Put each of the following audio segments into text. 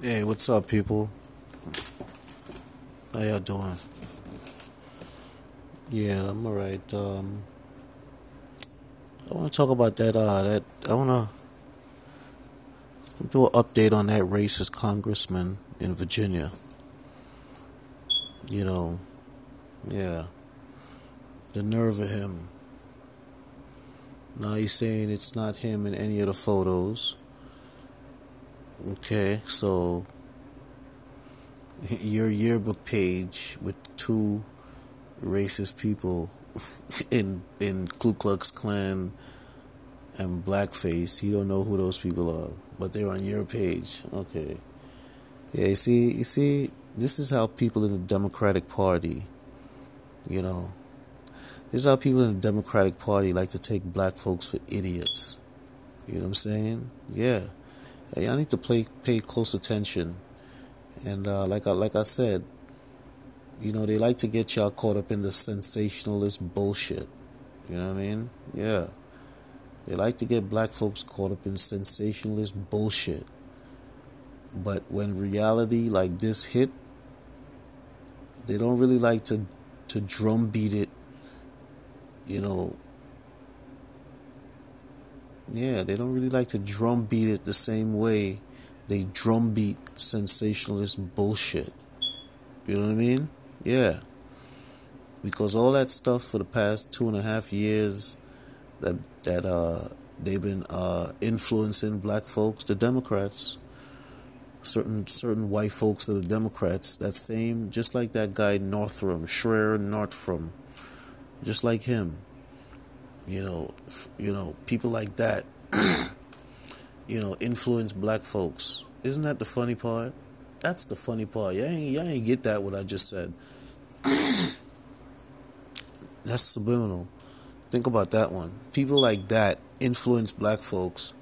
Hey, what's up, people? How y'all doing? Yeah, I'm alright. Um, I want to talk about that. Uh, that I want to do an update on that racist congressman in Virginia. You know, yeah, the nerve of him. Now he's saying it's not him in any of the photos. Okay, so your yearbook page with two racist people in in Ku Klux Klan and blackface. You don't know who those people are, but they're on your page. Okay. Yeah, you see, you see, this is how people in the Democratic Party, you know, this is how people in the Democratic Party like to take black folks for idiots. You know what I'm saying? Yeah. Y'all need to play, pay close attention. And uh, like I, like I said, you know, they like to get y'all caught up in the sensationalist bullshit. You know what I mean? Yeah. They like to get black folks caught up in sensationalist bullshit. But when reality like this hit, they don't really like to to drumbeat it, you know. Yeah, they don't really like to drumbeat it the same way they drumbeat sensationalist bullshit. You know what I mean? Yeah. Because all that stuff for the past two and a half years that that uh they've been uh influencing black folks, the Democrats, certain certain white folks are the Democrats, that same just like that guy Northam, Schreier Northam, just like him. You know, you know, people like that you know, influence black folks. Isn't that the funny part? That's the funny part. Y'all ain't, y'all ain't get that what I just said. That's subliminal. Think about that one. People like that influence black folks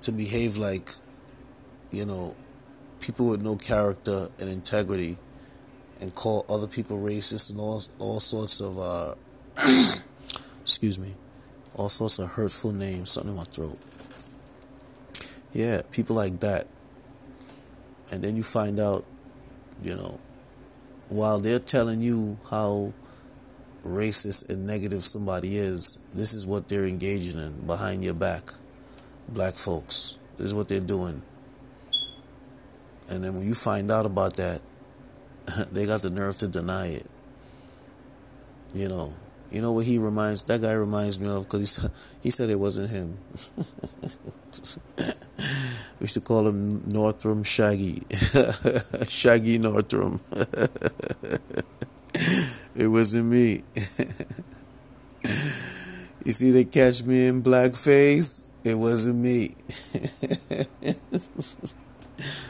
to behave like, you know, people with no character and integrity and call other people racist and all, all sorts of, uh, excuse me, all sorts of hurtful names, something in my throat. Yeah, people like that. And then you find out, you know, while they're telling you how racist and negative somebody is, this is what they're engaging in behind your back. Black folks. This is what they're doing. And then when you find out about that, they got the nerve to deny it. You know, you know what he reminds that guy reminds me of because he he said it wasn't him. we should call him Northam Shaggy, Shaggy Northam. it wasn't me. you see, they catch me in blackface. It wasn't me.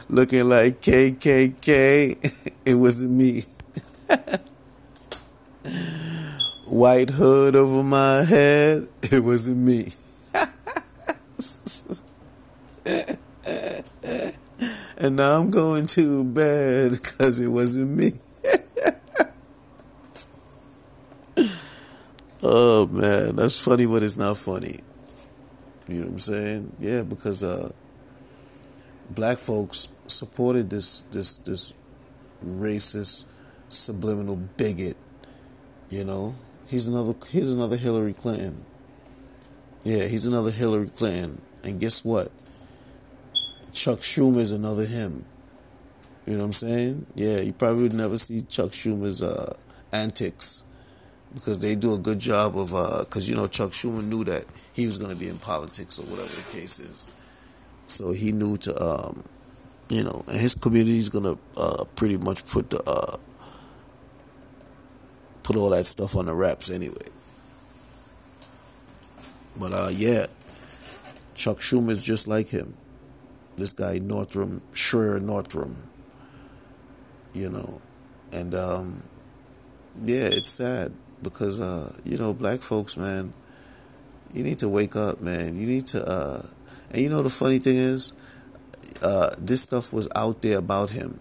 Looking like KKK. It wasn't me white hood over my head, it wasn't me. and now I'm going to bed because it wasn't me. oh man, that's funny, but it's not funny. You know what I'm saying? Yeah, because uh, black folks supported this this this racist subliminal bigot. You know, He's another he's another Hillary Clinton. Yeah, he's another Hillary Clinton. And guess what? Chuck Schumer is another him. You know what I'm saying? Yeah, you probably would never see Chuck Schumer's uh, antics because they do a good job of because uh, you know Chuck Schumer knew that he was going to be in politics or whatever the case is, so he knew to um, you know, and his community is to uh, pretty much put the uh, put all that stuff on the wraps anyway. But uh, yeah, Chuck Schumer is just like him. This guy Northam, Schreier Northam. You know, and um, yeah, it's sad because uh, you know black folks, man. You need to wake up, man. You need to, uh, and you know the funny thing is, uh, this stuff was out there about him.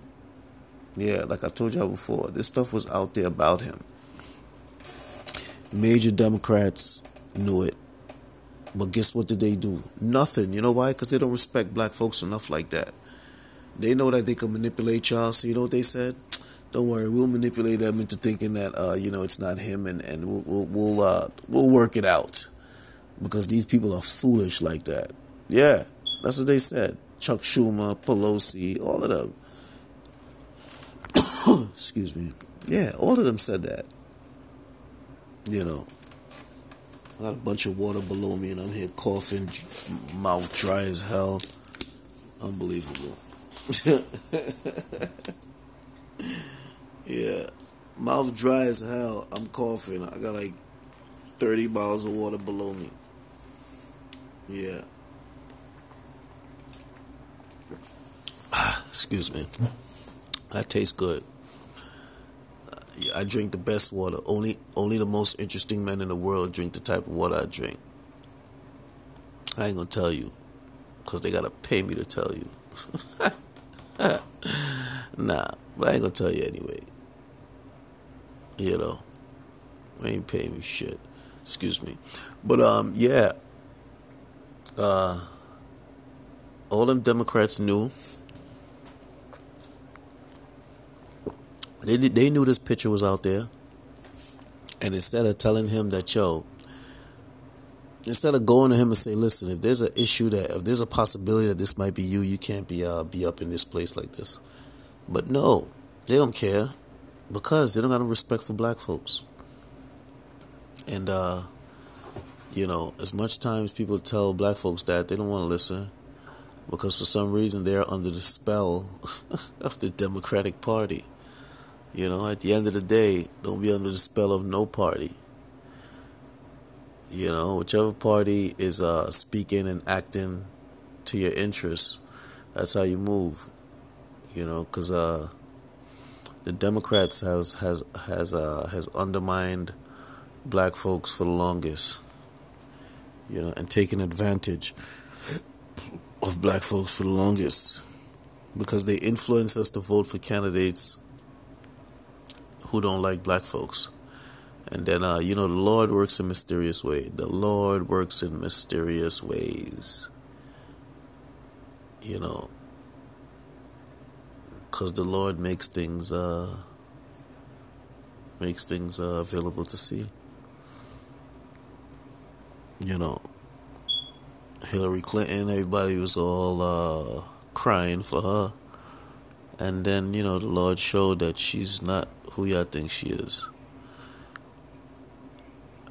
Yeah, like I told y'all before, this stuff was out there about him major Democrats knew it. But guess what did they do? Nothing. You know why? Because they don't respect black folks enough like that. They know that they can manipulate y'all. So you know what they said? Don't worry, we'll manipulate them into thinking that uh, you know it's not him, and and we'll we'll we'll, uh, we'll work it out because these people are foolish like that. Yeah, that's what they said. Chuck Schumer, Pelosi, all of them. Excuse me. Yeah, all of them said that. You know. I got a bunch of water below me and I'm here coughing, mouth dry as hell. Unbelievable. yeah. Mouth dry as hell. I'm coughing. I got like 30 bottles of water below me. Yeah. Excuse me. That tastes good. I drink the best water. Only only the most interesting men in the world drink the type of water I drink. I ain't gonna tell you, cause they gotta pay me to tell you. nah, but I ain't gonna tell you anyway. You know, they ain't paying me shit. Excuse me, but um, yeah. Uh, all them Democrats knew They they knew this picture was out there, and instead of telling him that yo, instead of going to him and say, listen, if there's an issue that if there's a possibility that this might be you, you can't be uh be up in this place like this. But no, they don't care because they don't got no respect for black folks. And uh, you know, as much times people tell black folks that they don't want to listen because for some reason they're under the spell of the Democratic Party. You know, at the end of the day, don't be under the spell of no party. You know, whichever party is uh, speaking and acting to your interests, that's how you move. You know, because uh, the Democrats has has has uh, has undermined black folks for the longest. You know, and taken advantage of black folks for the longest because they influence us to vote for candidates who don't like black folks. And then, uh, you know, the Lord works in mysterious ways. The Lord works in mysterious ways. You know, because the Lord makes things, uh, makes things uh, available to see. You know, Hillary Clinton, everybody was all uh, crying for her. And then, you know, the Lord showed that she's not who y'all think she is.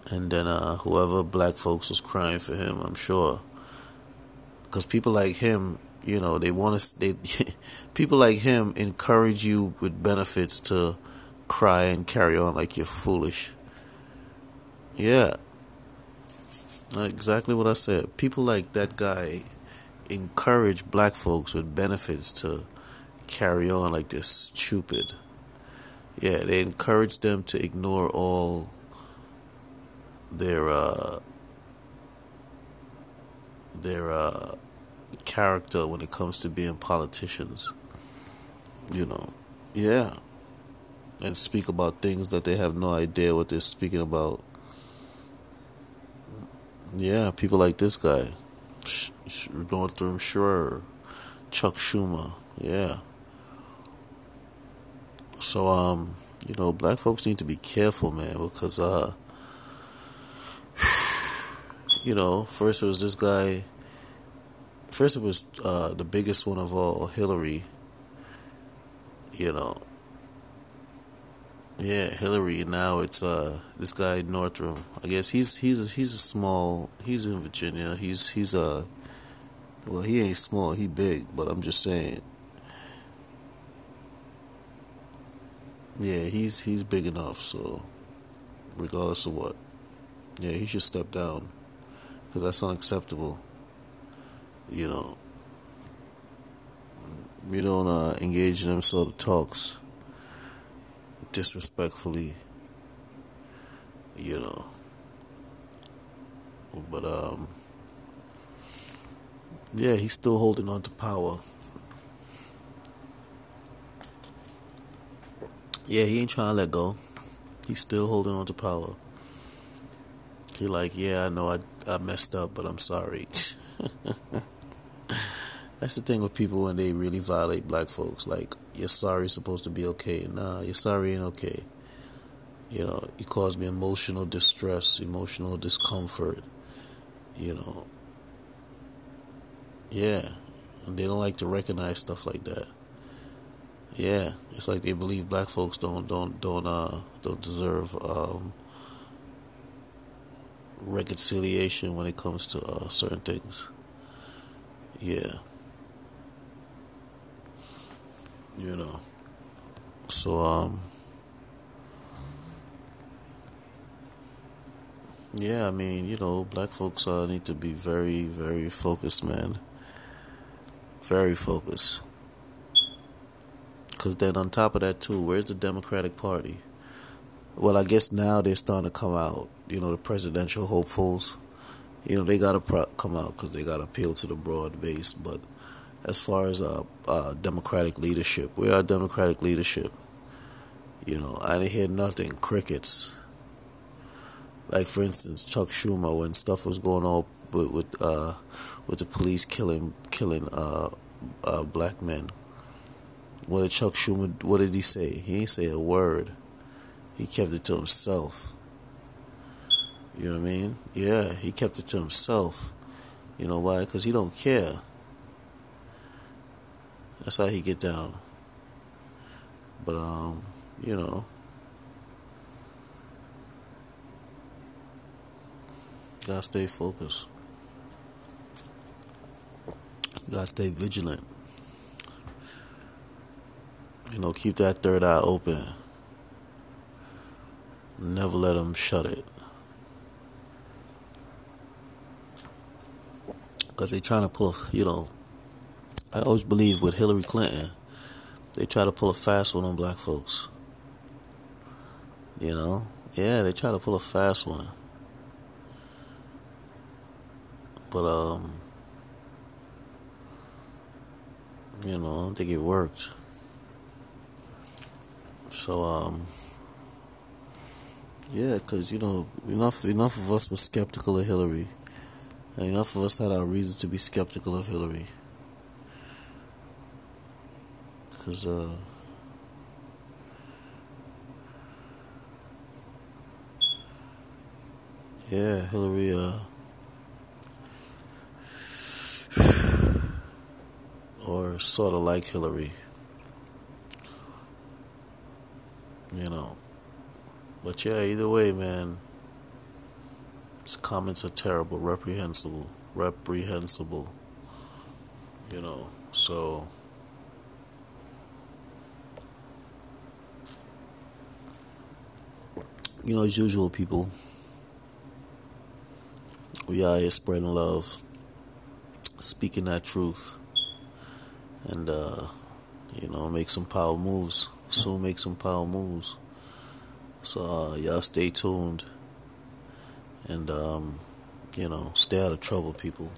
And then uh, whoever black folks was crying for him, I'm sure. Because people like him, you know, they want to, they, people like him encourage you with benefits to cry and carry on like you're foolish. Yeah. Exactly what I said. People like that guy encourage black folks with benefits to carry on like they're stupid yeah, they encourage them to ignore all their uh, their uh, character when it comes to being politicians. You know, yeah, and speak about things that they have no idea what they're speaking about. Yeah, people like this guy, Northam Schroer, Chuck Schumer. Yeah. So um, you know, black folks need to be careful, man, because uh, you know, first it was this guy. First it was uh the biggest one of all, Hillary. You know. Yeah, Hillary. Now it's uh this guy Northam. I guess he's he's he's a small. He's in Virginia. He's he's a. Uh, well, he ain't small. He big, but I'm just saying Yeah, he's he's big enough. So, regardless of what, yeah, he should step down because that's unacceptable. You know, we don't uh, engage in them sort of talks disrespectfully. You know, but um, yeah, he's still holding on to power. Yeah, he ain't trying to let go. He's still holding on to power. He like, yeah, I know I I messed up, but I'm sorry. That's the thing with people when they really violate black folks. Like, you're sorry supposed to be okay. Nah, you're sorry ain't okay. You know, you caused me emotional distress, emotional discomfort. You know. Yeah. And they don't like to recognize stuff like that. Yeah. It's like they believe black folks don't don't don't uh don't deserve um reconciliation when it comes to uh, certain things. Yeah. You know. So um yeah, I mean, you know, black folks uh, need to be very, very focused, man. Very focused. Because then, on top of that, too, where's the Democratic Party? Well, I guess now they're starting to come out. You know, the presidential hopefuls. You know, they got to pro- come out because they got to appeal to the broad base. But as far as uh, uh, democratic leadership. We are democratic leadership. You know, I didn't hear nothing. Crickets. Like for instance, Chuck Schumer when stuff was going on with with uh, with the police killing killing uh, uh, black men. What did Chuck Schumer? What did he say? He didn't say a word. He kept it to himself. You know what I mean? Yeah, he kept it to himself. You know why? Because he don't care. That's how he get down. But um, you know. Gotta stay focused. Gotta stay vigilant. You know, keep that third eye open. Never let them shut it. Because they trying to pull, you know, I always believe with Hillary Clinton, they try to pull a fast one on black folks. You know? Yeah, they try to pull a fast one. But, um, you know, I don't think it worked. So, um, yeah, because, you know, enough, enough of us were skeptical of Hillary. And enough of us had our reasons to be skeptical of Hillary. Cause uh, yeah, Hillary uh, or sort of like Hillary, you know. But yeah, either way, man, his comments are terrible, reprehensible, reprehensible. You know, so. you know, as usual, people, we are here spreading love, speaking that truth, and, uh, you know, make some power moves. Soon make some power moves. So, uh, y'all stay tuned and, um, you know, stay out of trouble, people.